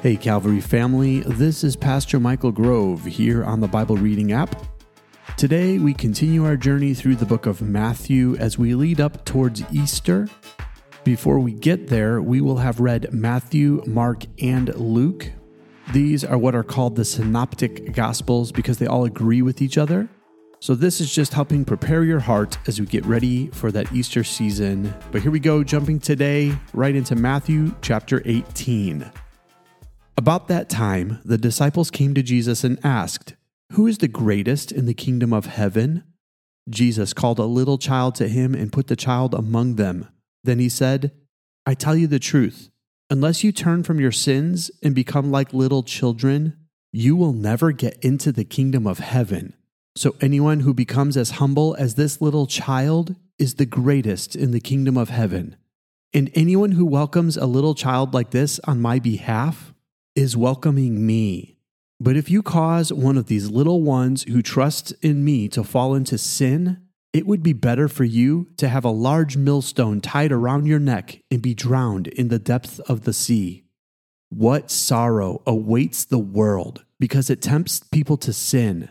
Hey, Calvary family, this is Pastor Michael Grove here on the Bible Reading app. Today, we continue our journey through the book of Matthew as we lead up towards Easter. Before we get there, we will have read Matthew, Mark, and Luke. These are what are called the Synoptic Gospels because they all agree with each other. So, this is just helping prepare your heart as we get ready for that Easter season. But here we go, jumping today right into Matthew chapter 18. About that time, the disciples came to Jesus and asked, Who is the greatest in the kingdom of heaven? Jesus called a little child to him and put the child among them. Then he said, I tell you the truth, unless you turn from your sins and become like little children, you will never get into the kingdom of heaven. So anyone who becomes as humble as this little child is the greatest in the kingdom of heaven. And anyone who welcomes a little child like this on my behalf, is welcoming me. But if you cause one of these little ones who trust in me to fall into sin, it would be better for you to have a large millstone tied around your neck and be drowned in the depth of the sea. What sorrow awaits the world because it tempts people to sin.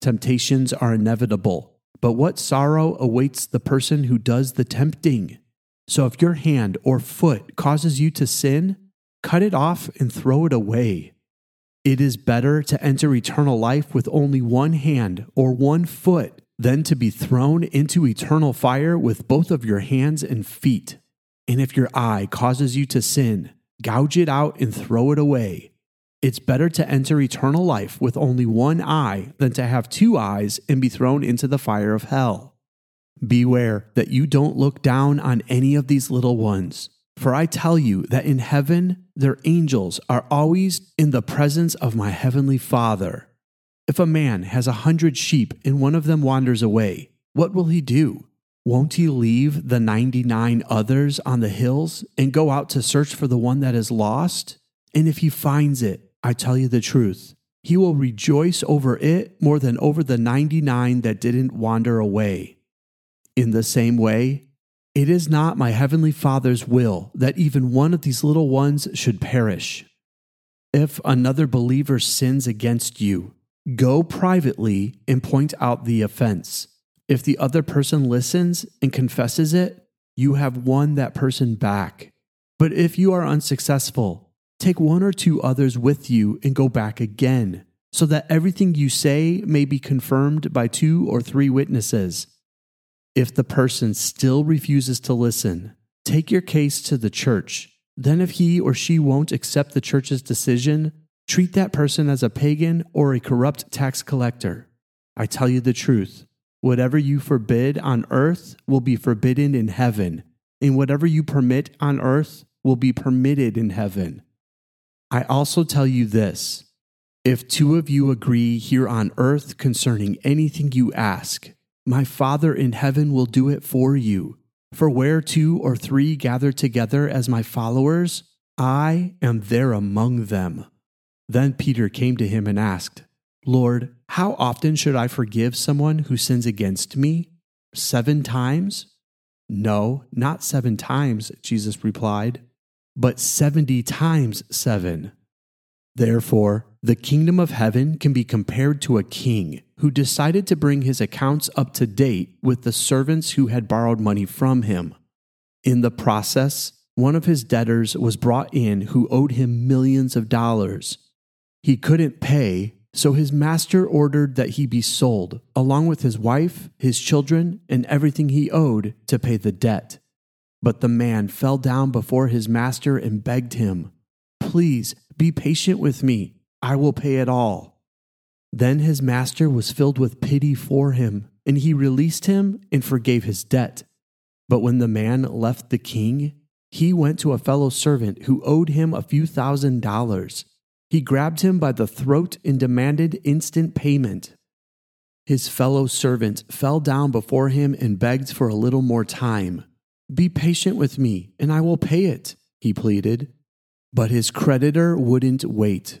Temptations are inevitable, but what sorrow awaits the person who does the tempting? So if your hand or foot causes you to sin, cut it off and throw it away. It is better to enter eternal life with only one hand or one foot than to be thrown into eternal fire with both of your hands and feet. And if your eye causes you to sin, gouge it out and throw it away. It's better to enter eternal life with only one eye than to have two eyes and be thrown into the fire of hell. Beware that you don't look down on any of these little ones. For I tell you that in heaven their angels are always in the presence of my heavenly Father. If a man has a hundred sheep and one of them wanders away, what will he do? Won't he leave the 99 others on the hills and go out to search for the one that is lost? And if he finds it, I tell you the truth, he will rejoice over it more than over the 99 that didn't wander away. In the same way, it is not my heavenly Father's will that even one of these little ones should perish. If another believer sins against you, go privately and point out the offense. If the other person listens and confesses it, you have won that person back. But if you are unsuccessful, take one or two others with you and go back again, so that everything you say may be confirmed by two or three witnesses. If the person still refuses to listen, take your case to the church. Then, if he or she won't accept the church's decision, treat that person as a pagan or a corrupt tax collector. I tell you the truth whatever you forbid on earth will be forbidden in heaven, and whatever you permit on earth will be permitted in heaven. I also tell you this if two of you agree here on earth concerning anything you ask, my Father in heaven will do it for you. For where two or three gather together as my followers, I am there among them. Then Peter came to him and asked, Lord, how often should I forgive someone who sins against me? Seven times? No, not seven times, Jesus replied, but seventy times seven. Therefore, the kingdom of heaven can be compared to a king who decided to bring his accounts up to date with the servants who had borrowed money from him. In the process, one of his debtors was brought in who owed him millions of dollars. He couldn't pay, so his master ordered that he be sold, along with his wife, his children, and everything he owed to pay the debt. But the man fell down before his master and begged him, Please be patient with me I will pay it all. Then his master was filled with pity for him, and he released him and forgave his debt. But when the man left the king, he went to a fellow servant who owed him a few thousand dollars. He grabbed him by the throat and demanded instant payment. His fellow servant fell down before him and begged for a little more time. Be patient with me, and I will pay it, he pleaded. But his creditor wouldn't wait.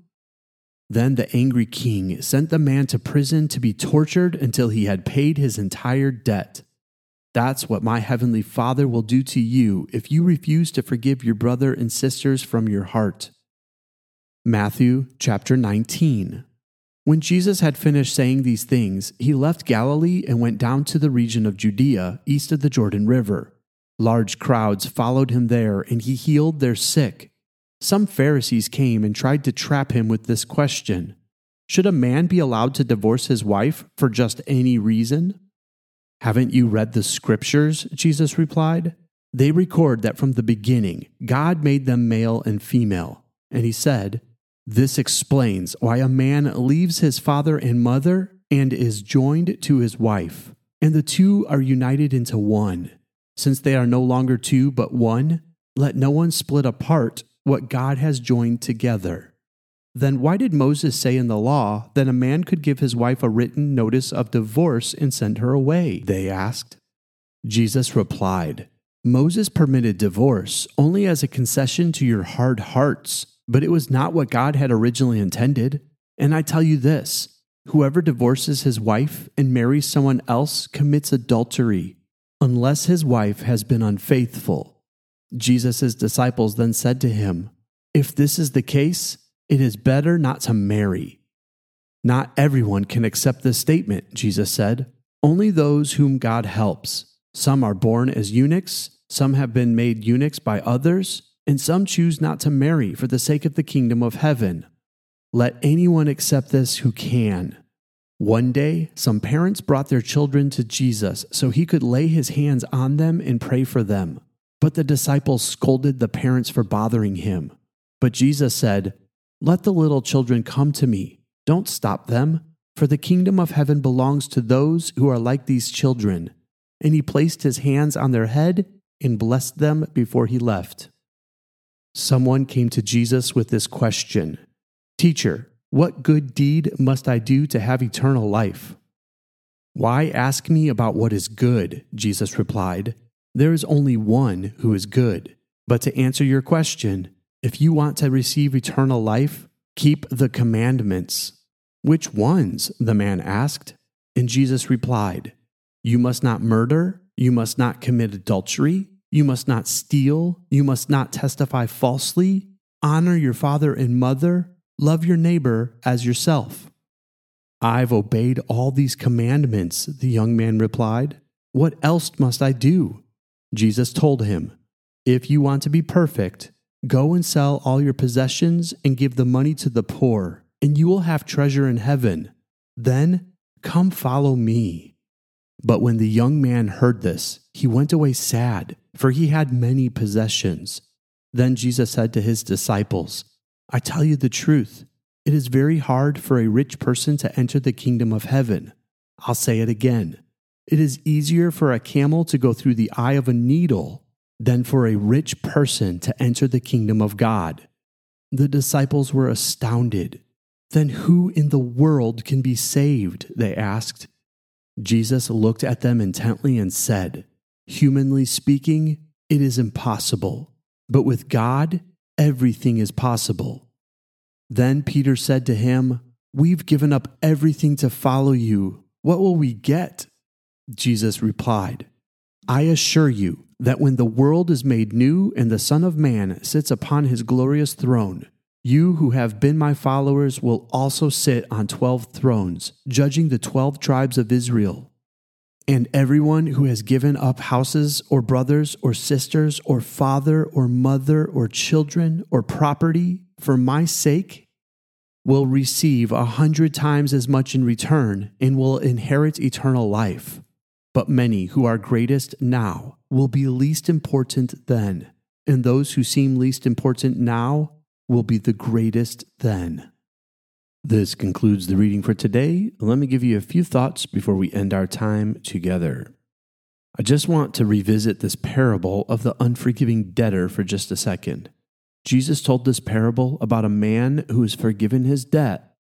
Then the angry king sent the man to prison to be tortured until he had paid his entire debt. That's what my heavenly Father will do to you if you refuse to forgive your brother and sisters from your heart. Matthew chapter 19. When Jesus had finished saying these things, he left Galilee and went down to the region of Judea, east of the Jordan River. Large crowds followed him there, and he healed their sick. Some Pharisees came and tried to trap him with this question Should a man be allowed to divorce his wife for just any reason? Haven't you read the scriptures? Jesus replied. They record that from the beginning, God made them male and female. And he said, this explains why a man leaves his father and mother and is joined to his wife, and the two are united into one. Since they are no longer two but one, let no one split apart what God has joined together. Then why did Moses say in the law that a man could give his wife a written notice of divorce and send her away? They asked. Jesus replied, Moses permitted divorce only as a concession to your hard hearts but it was not what God had originally intended. And I tell you this whoever divorces his wife and marries someone else commits adultery, unless his wife has been unfaithful. Jesus' disciples then said to him, If this is the case, it is better not to marry. Not everyone can accept this statement, Jesus said. Only those whom God helps. Some are born as eunuchs, some have been made eunuchs by others and some choose not to marry for the sake of the kingdom of heaven. Let anyone accept this who can. One day, some parents brought their children to Jesus so he could lay his hands on them and pray for them. But the disciples scolded the parents for bothering him. But Jesus said, Let the little children come to me. Don't stop them, for the kingdom of heaven belongs to those who are like these children. And he placed his hands on their head and blessed them before he left. Someone came to Jesus with this question Teacher, what good deed must I do to have eternal life? Why ask me about what is good? Jesus replied. There is only one who is good. But to answer your question, if you want to receive eternal life, keep the commandments. Which ones? the man asked. And Jesus replied, You must not murder, you must not commit adultery, you must not steal. You must not testify falsely. Honor your father and mother. Love your neighbor as yourself. I've obeyed all these commandments, the young man replied. What else must I do? Jesus told him, If you want to be perfect, go and sell all your possessions and give the money to the poor, and you will have treasure in heaven. Then come follow me. But when the young man heard this, he went away sad for he had many possessions. Then Jesus said to his disciples, I tell you the truth, it is very hard for a rich person to enter the kingdom of heaven. I'll say it again. It is easier for a camel to go through the eye of a needle than for a rich person to enter the kingdom of God. The disciples were astounded. Then who in the world can be saved? They asked. Jesus looked at them intently and said, Humanly speaking, it is impossible, but with God, everything is possible. Then Peter said to him, We've given up everything to follow you. What will we get? Jesus replied, I assure you that when the world is made new and the Son of Man sits upon his glorious throne, you who have been my followers will also sit on twelve thrones, judging the twelve tribes of Israel. And everyone who has given up houses or brothers or sisters or father or mother or children or property for my sake will receive a hundred times as much in return and will inherit eternal life. But many who are greatest now will be least important then, and those who seem least important now will be the greatest then. This concludes the reading for today. Let me give you a few thoughts before we end our time together. I just want to revisit this parable of the unforgiving debtor for just a second. Jesus told this parable about a man who was forgiven his debt,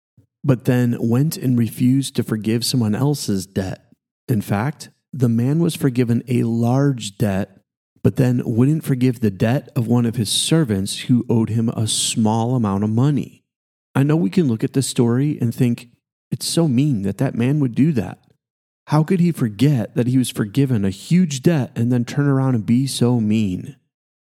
but then went and refused to forgive someone else's debt. In fact, the man was forgiven a large debt, but then wouldn't forgive the debt of one of his servants who owed him a small amount of money. I know we can look at this story and think, it's so mean that that man would do that. How could he forget that he was forgiven a huge debt and then turn around and be so mean?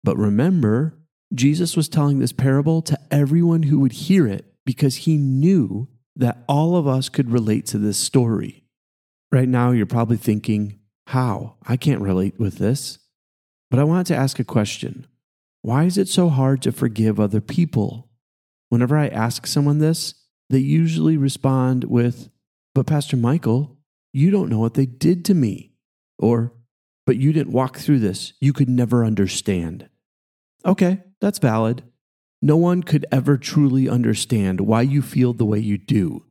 But remember, Jesus was telling this parable to everyone who would hear it because he knew that all of us could relate to this story. Right now, you're probably thinking, How? I can't relate with this. But I want to ask a question Why is it so hard to forgive other people? Whenever I ask someone this, they usually respond with, But Pastor Michael, you don't know what they did to me. Or, But you didn't walk through this. You could never understand. Okay, that's valid. No one could ever truly understand why you feel the way you do.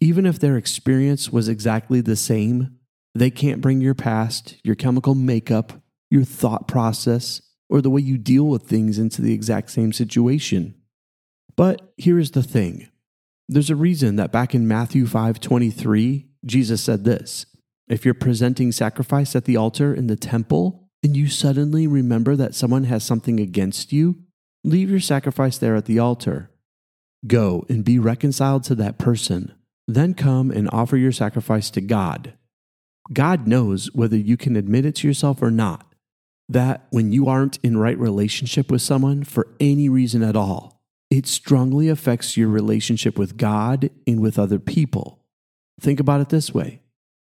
Even if their experience was exactly the same, they can't bring your past, your chemical makeup, your thought process, or the way you deal with things into the exact same situation. But here is the thing. There's a reason that back in Matthew 5:23, Jesus said this. If you're presenting sacrifice at the altar in the temple and you suddenly remember that someone has something against you, leave your sacrifice there at the altar. Go and be reconciled to that person. Then come and offer your sacrifice to God. God knows whether you can admit it to yourself or not. That when you aren't in right relationship with someone for any reason at all, it strongly affects your relationship with God and with other people. Think about it this way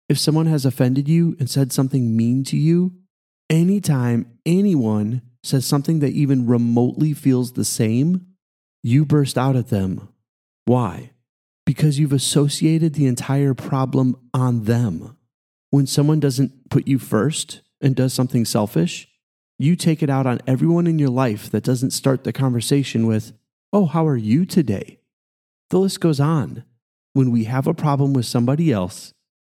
if someone has offended you and said something mean to you, anytime anyone says something that even remotely feels the same, you burst out at them. Why? Because you've associated the entire problem on them. When someone doesn't put you first and does something selfish, you take it out on everyone in your life that doesn't start the conversation with, Oh, how are you today? The list goes on. When we have a problem with somebody else,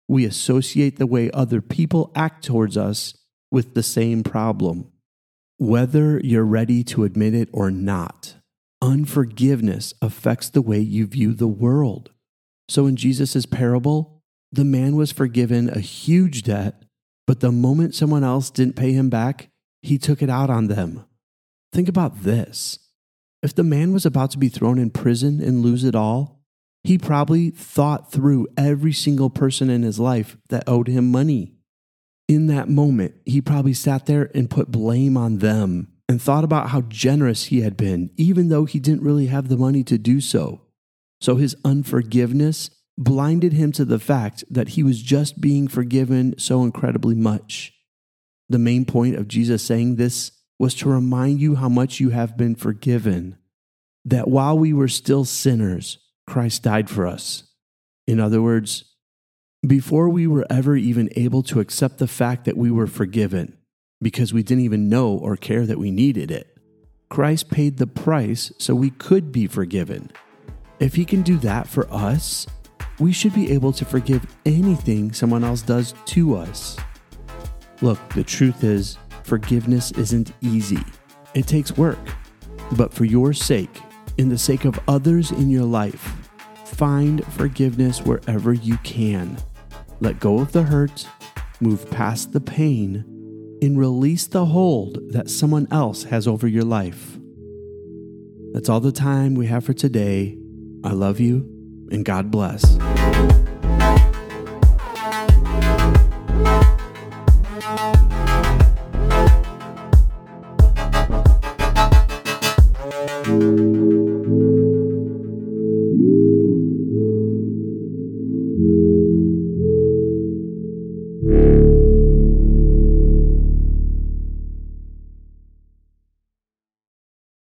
we associate the way other people act towards us with the same problem. Whether you're ready to admit it or not, Unforgiveness affects the way you view the world. So in Jesus' parable, the man was forgiven a huge debt, but the moment someone else didn't pay him back, he took it out on them. Think about this. If the man was about to be thrown in prison and lose it all, he probably thought through every single person in his life that owed him money. In that moment, he probably sat there and put blame on them and thought about how generous he had been, even though he didn't really have the money to do so. So his unforgiveness blinded him to the fact that he was just being forgiven so incredibly much. The main point of Jesus saying this was to remind you how much you have been forgiven, that while we were still sinners, Christ died for us. In other words, before we were ever even able to accept the fact that we were forgiven, because we didn't even know or care that we needed it. Christ paid the price so we could be forgiven. If He can do that for us, we should be able to forgive anything someone else does to us. Look, the truth is, forgiveness isn't easy. It takes work. But for your sake, in the sake of others in your life, find forgiveness wherever you can. Let go of the hurt, move past the pain, and release the hold that someone else has over your life. That's all the time we have for today. I love you and God bless. Thank you.